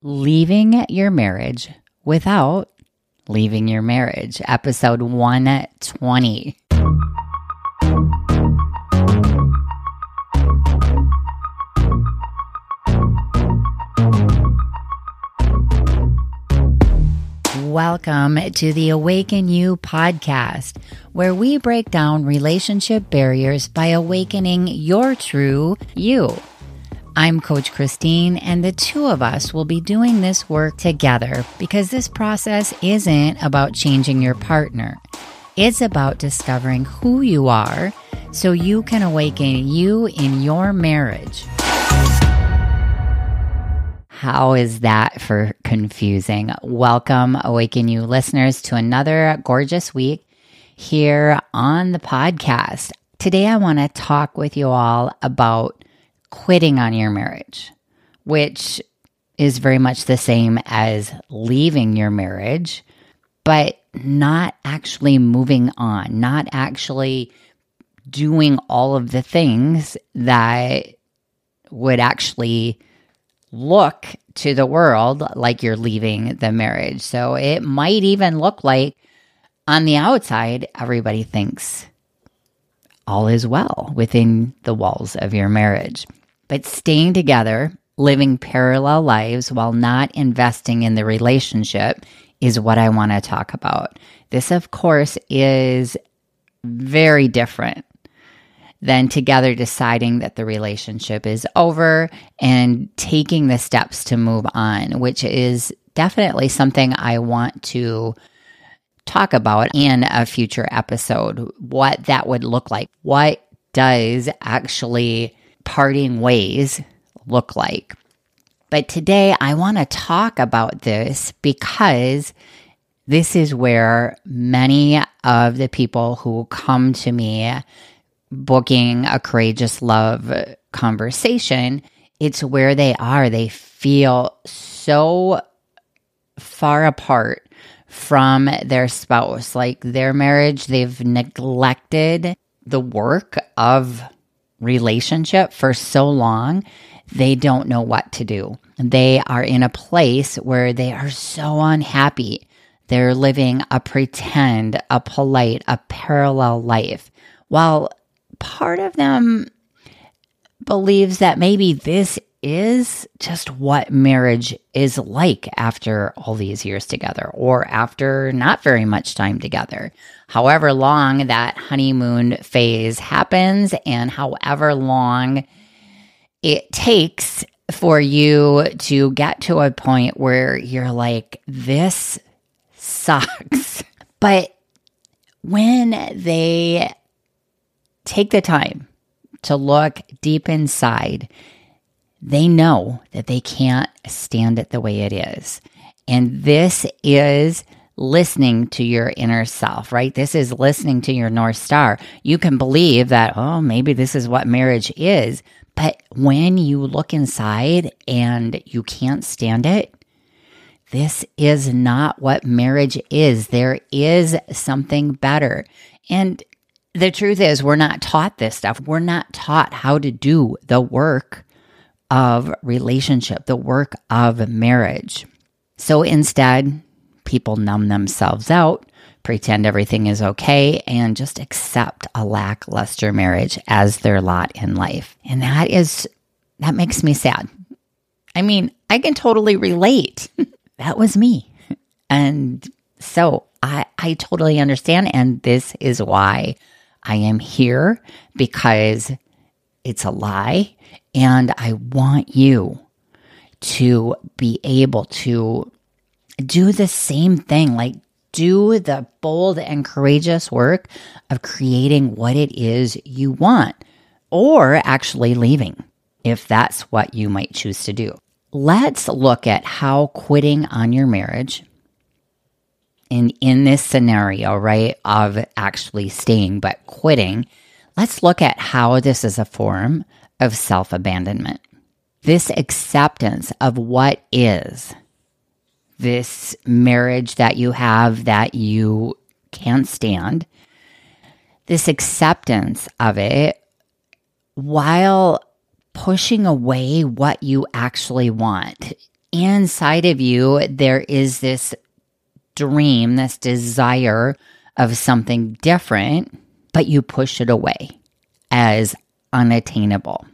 Leaving Your Marriage Without Leaving Your Marriage, episode 120. Welcome to the Awaken You podcast, where we break down relationship barriers by awakening your true you. I'm Coach Christine, and the two of us will be doing this work together because this process isn't about changing your partner. It's about discovering who you are so you can awaken you in your marriage. How is that for confusing? Welcome, Awaken You listeners, to another gorgeous week here on the podcast. Today, I want to talk with you all about quitting on your marriage, which is very much the same as leaving your marriage, but not actually moving on, not actually doing all of the things that would actually look to the world like you're leaving the marriage. So it might even look like on the outside, everybody thinks all is well within the walls of your marriage. But staying together, living parallel lives while not investing in the relationship is what I want to talk about. This, of course, is very different than together deciding that the relationship is over and taking the steps to move on, which is definitely something I want to talk about in a future episode. What that would look like. What does actually parting ways look like. But today I want to talk about this because this is where many of the people who come to me booking a courageous love conversation, it's where they are. They feel so far apart from their spouse. Like their marriage, they've neglected the work of relationship for so long, they don't know what to do. They are in a place where they are so unhappy. They're living a pretend, a polite, a parallel life. While part of them believes that maybe this is just what marriage is like after all these years together or after not very much time together. However long that honeymoon phase happens and however long it takes for you to get to a point where you're like, this sucks. But when they take the time to look deep inside they know that they can't stand it the way it is. And this is listening to your inner self, right? This is listening to your North Star. You can believe that, oh, maybe this is what marriage is. But when you look inside and you can't stand it, this is not what marriage is. There is something better. And the truth is, we're not taught this stuff. We're not taught how to do the work of relationship, the work of marriage. So instead, people numb themselves out, pretend everything is okay, and just accept a lackluster marriage as their lot in life. And that is, that makes me sad. I mean, I can totally relate. that was me. And so I, I totally understand. And this is why I am here because it's a lie. And I want you to be able to do the same thing, like do the bold and courageous work of creating what it is you want, or actually leaving if that's what you might choose to do. Let's look at how quitting on your marriage in in this scenario, right, of actually staying but quitting, let's look at how this is a form of self abandonment. This acceptance of what is, this marriage that you have that you can't stand, this acceptance of it while pushing away what you actually want. inside of you, there is this dream, this desire of something different, but you push it away as unattainable.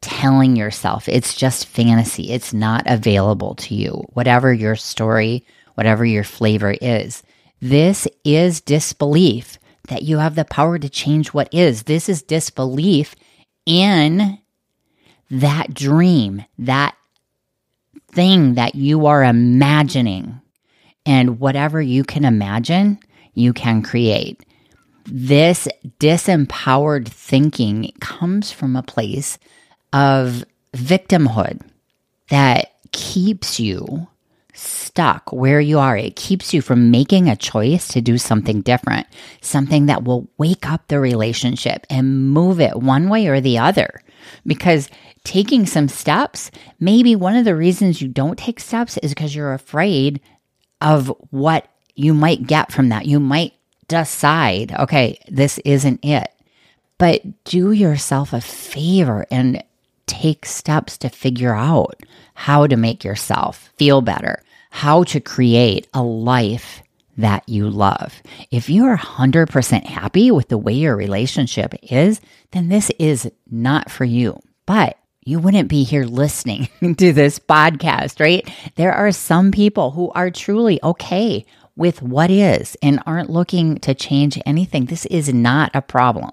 Telling yourself it's just fantasy, it's not available to you, whatever your story, whatever your flavor is. This is disbelief that you have the power to change what is. This is disbelief in that dream, that thing that you are imagining. And whatever you can imagine, you can create. This disempowered thinking comes from a place of victimhood that keeps you stuck where you are. It keeps you from making a choice to do something different, something that will wake up the relationship and move it one way or the other. Because taking some steps, maybe one of the reasons you don't take steps is because you're afraid of what you might get from that. You might decide, okay, this isn't it. But do yourself a favor and take steps to figure out how to make yourself feel better, how to create a life that you love. If you are 100% happy with the way your relationship is, then this is not for you. But you wouldn't be here listening to this podcast, right? There are some people who are truly okay with what is and aren't looking to change anything. This is not a problem.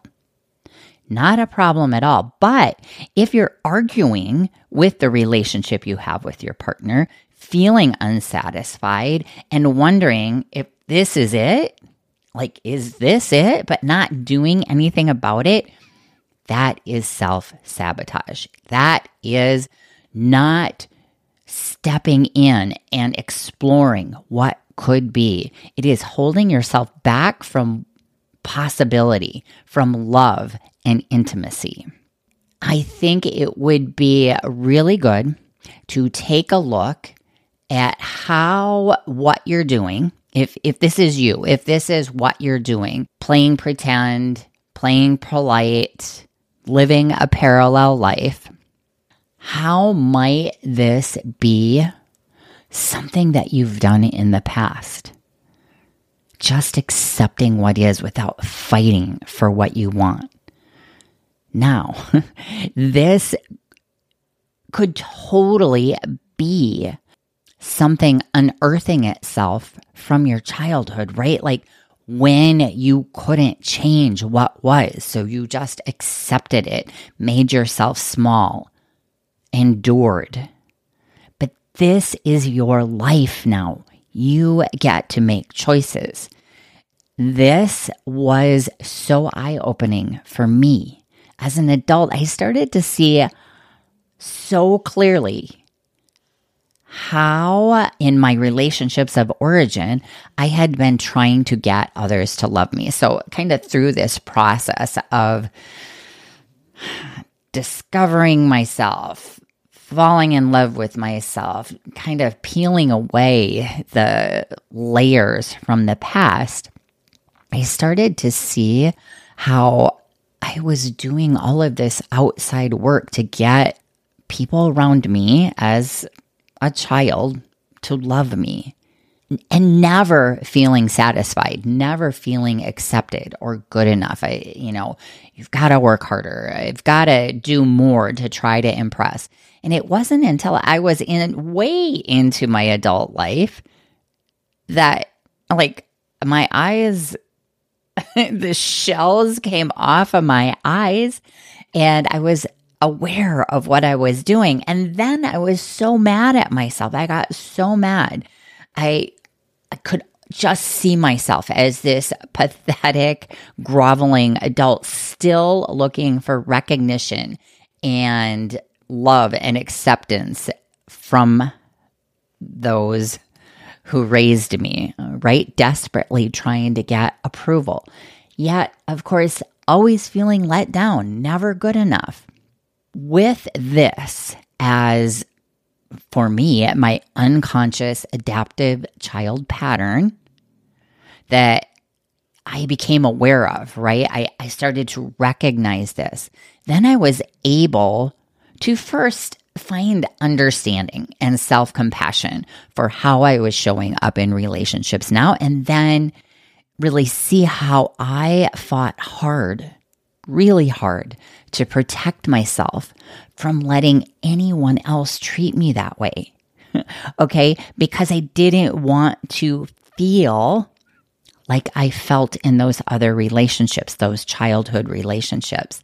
Not a problem at all. But if you're arguing with the relationship you have with your partner, feeling unsatisfied and wondering if this is it, like, is this it, but not doing anything about it, that is self sabotage. That is not stepping in and exploring what could be. It is holding yourself back from possibility, from love and intimacy. I think it would be really good to take a look at how what you're doing, if if this is you, if this is what you're doing, playing pretend, playing polite, living a parallel life, how might this be something that you've done in the past? Just accepting what is without fighting for what you want. Now, this could totally be something unearthing itself from your childhood, right? Like when you couldn't change what was. So you just accepted it, made yourself small, endured. This is your life now. You get to make choices. This was so eye opening for me. As an adult, I started to see so clearly how in my relationships of origin I had been trying to get others to love me. So, kind of through this process of discovering myself, falling in love with myself, kind of peeling away the layers from the past, I started to see how I was doing all of this outside work to get people around me as a child to love me and never feeling satisfied, never feeling accepted or good enough. I, you know, you've got to work harder. I've got to do more to try to impress. And it wasn't until I was in way into my adult life that like my eyes, the shells came off of my eyes and I was aware of what I was doing. And then I was so mad at myself. I got so mad. I, I could just see myself as this pathetic, groveling adult, still looking for recognition and love and acceptance from those who raised me, right? Desperately trying to get approval. Yet, of course, always feeling let down, never good enough with this as for me, my unconscious adaptive child pattern that I became aware of, right? I, I started to recognize this. Then I was able to first find understanding and self compassion for how I was showing up in relationships now, and then really see how I fought hard, really hard, to protect myself from letting anyone else treat me that way. okay, because I didn't want to feel like I felt in those other relationships, those childhood relationships.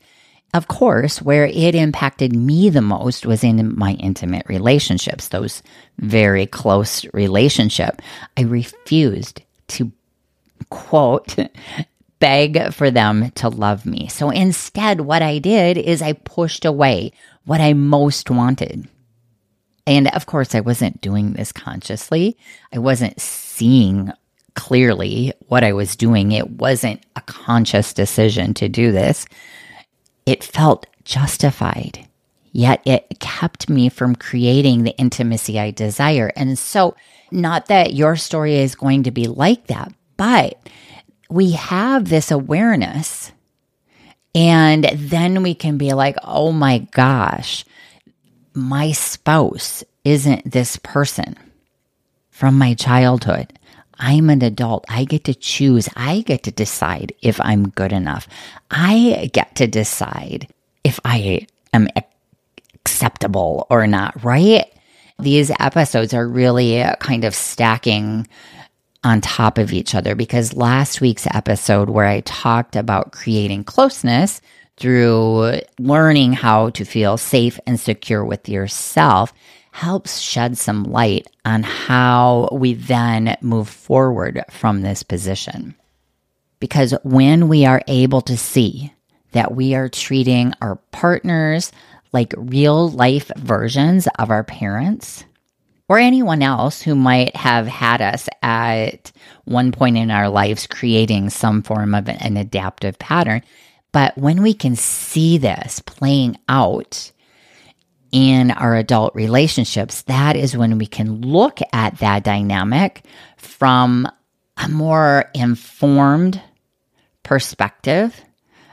Of course, where it impacted me the most was in my intimate relationships, those very close relationship. I refused to quote beg for them to love me. So instead, what I did is I pushed away what I most wanted. And of course, I wasn't doing this consciously. I wasn't seeing clearly what I was doing. It wasn't a conscious decision to do this. It felt justified, yet it kept me from creating the intimacy I desire. And so, not that your story is going to be like that, but we have this awareness. And then we can be like, oh my gosh, my spouse isn't this person from my childhood. I'm an adult. I get to choose. I get to decide if I'm good enough. I get to decide if I am acceptable or not, right? These episodes are really kind of stacking on top of each other because last week's episode, where I talked about creating closeness through learning how to feel safe and secure with yourself, helps shed some light on how we then move forward from this position. Because when we are able to see that we are treating our partners like real life versions of our parents, or anyone else who might have had us at one point in our lives creating some form of an adaptive pattern. But when we can see this playing out in our adult relationships, that is when we can look at that dynamic from a more informed perspective,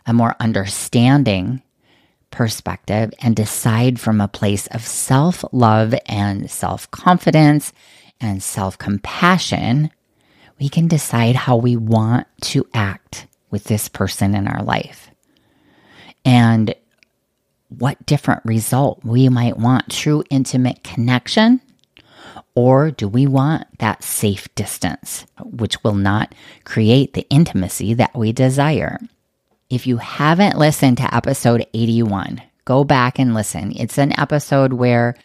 a more understanding perspective, and decide from a place of self love and self confidence and self compassion. We can decide how we want to act with this person in our life. And what different result we might want true intimate connection or do we want that safe distance which will not create the intimacy that we desire if you haven't listened to episode 81 go back and listen. It's an episode where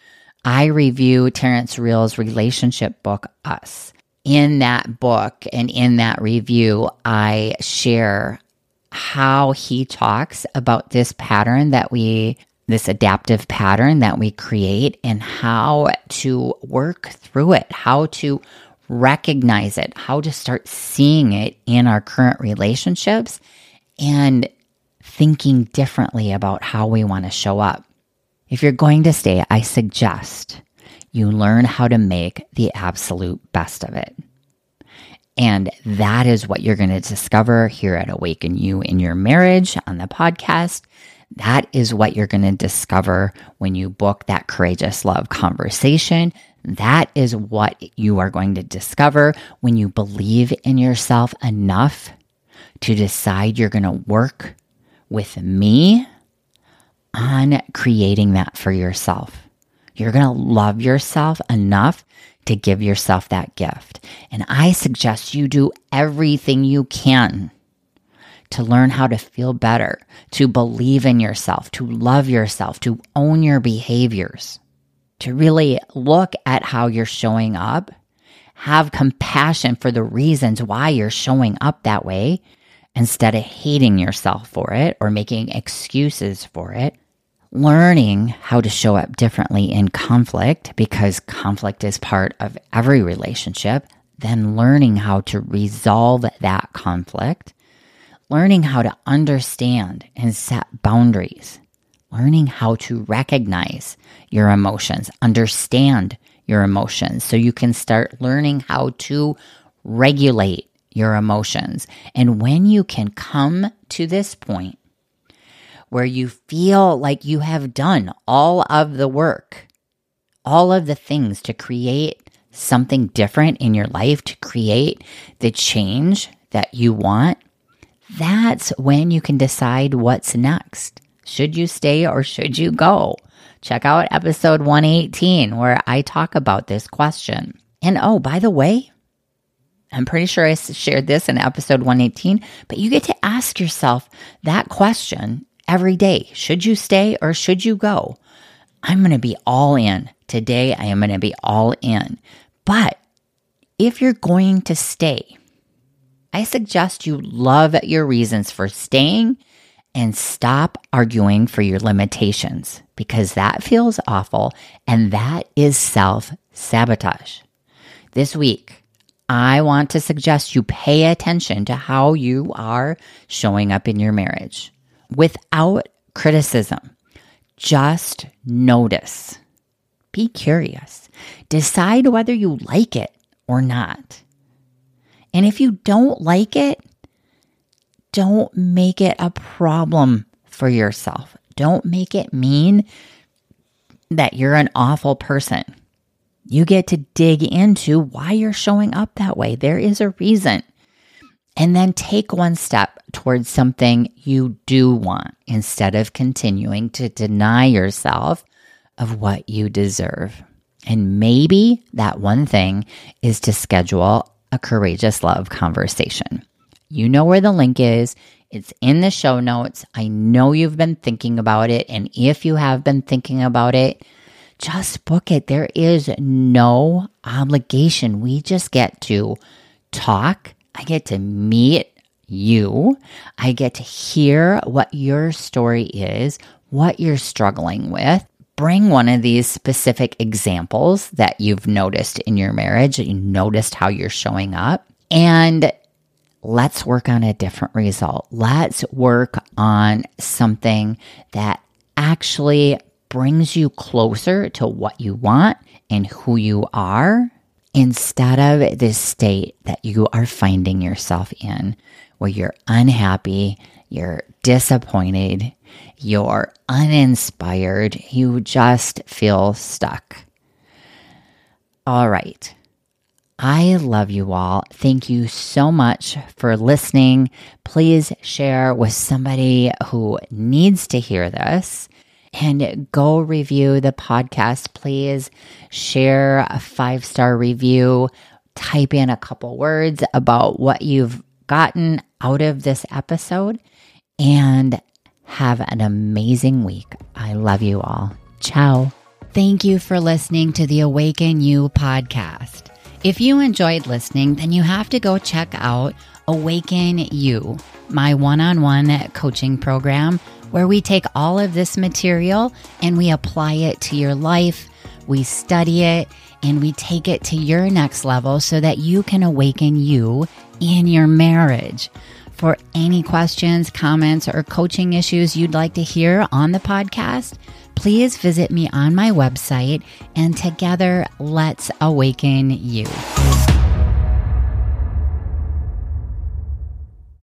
i review terrence real's relationship book us. In that book and in that review i share how he talks about this pattern that we, this adaptive pattern that we create, and how to work through it, how to recognize it, how to start seeing it in our current relationships, and thinking differently about how we want to show up. If you're going to stay, I suggest you learn how to make the absolute best of it. And that is what you're going to discover here at Awaken You in Your Marriage on the podcast. That is what you're going to discover when you book that courageous love conversation. That is what you are going to discover when you believe in yourself enough to decide you're going to work with me on creating that for yourself. You're going to love yourself enough to give yourself that gift. And I suggest you do everything you can to learn how to feel better, to believe in yourself, to love yourself, to own your behaviors, to really look at how you're showing up, have compassion for the reasons why you're showing up that way instead of hating yourself for it or making excuses for it learning how to show up differently in conflict because conflict is part of every relationship, then learning how to resolve that conflict, learning how to understand and set boundaries, learning how to recognize your emotions, understand your emotions so you can start learning how to regulate your emotions. And when you can come to this point where you feel like you have done all of the work, all of the things to create something different in your life, to create the change that you want, that's when you can decide what's next. Should you stay or should you go? Check out episode 118 where I talk about this question. And oh, by the way, I'm pretty sure I shared this in episode 118, but you get to ask yourself that question every day. Should you stay or should you go? I'm going to be all in. Today, I am going to be all in. But if you're going to stay, I suggest you love your reasons for staying and stop arguing for your limitations because that feels awful and that is self sabotage. This week, I want to suggest you pay attention to how you are showing up in your marriage without criticism. Just notice. Be curious. Decide whether you like it or not. And if you don't like it, don't make it a problem for yourself. Don't make it mean that you're an awful person. You get to dig into why you're showing up that way. There is a reason. And then take one step towards something you do want instead of continuing to deny yourself of what you deserve. And maybe that one thing is to schedule a courageous love conversation. You know where the link is. It's in the show notes. I know you've been thinking about it. And if you have been thinking about it, just book it. There is no obligation. We just get to talk. I get to meet you. I get to hear what your story is, what you're struggling with. Bring one of these specific examples that you've noticed in your marriage, you noticed how you're showing up, and let's work on a different result. Let's work on something that actually brings you closer to what you want and who you are instead of this state that you are finding yourself in where you're unhappy, you're disappointed, you're uninspired, you just feel stuck. All right. I love you all. Thank you so much for listening. Please share with somebody who needs to hear this and go review the podcast. Please share a five star review. Type in a couple words about what you've gotten out of this episode and have an amazing week. I love you all. Ciao. Thank you for listening to the Awaken You podcast. If you enjoyed listening, then you have to go check out Awaken You, my one on one coaching program where we take all of this material and we apply it to your life, we study it, and we take it to your next level so that you can awaken you in your marriage. For any questions, comments, or coaching issues you'd like to hear on the podcast, please visit me on my website and together let's awaken you.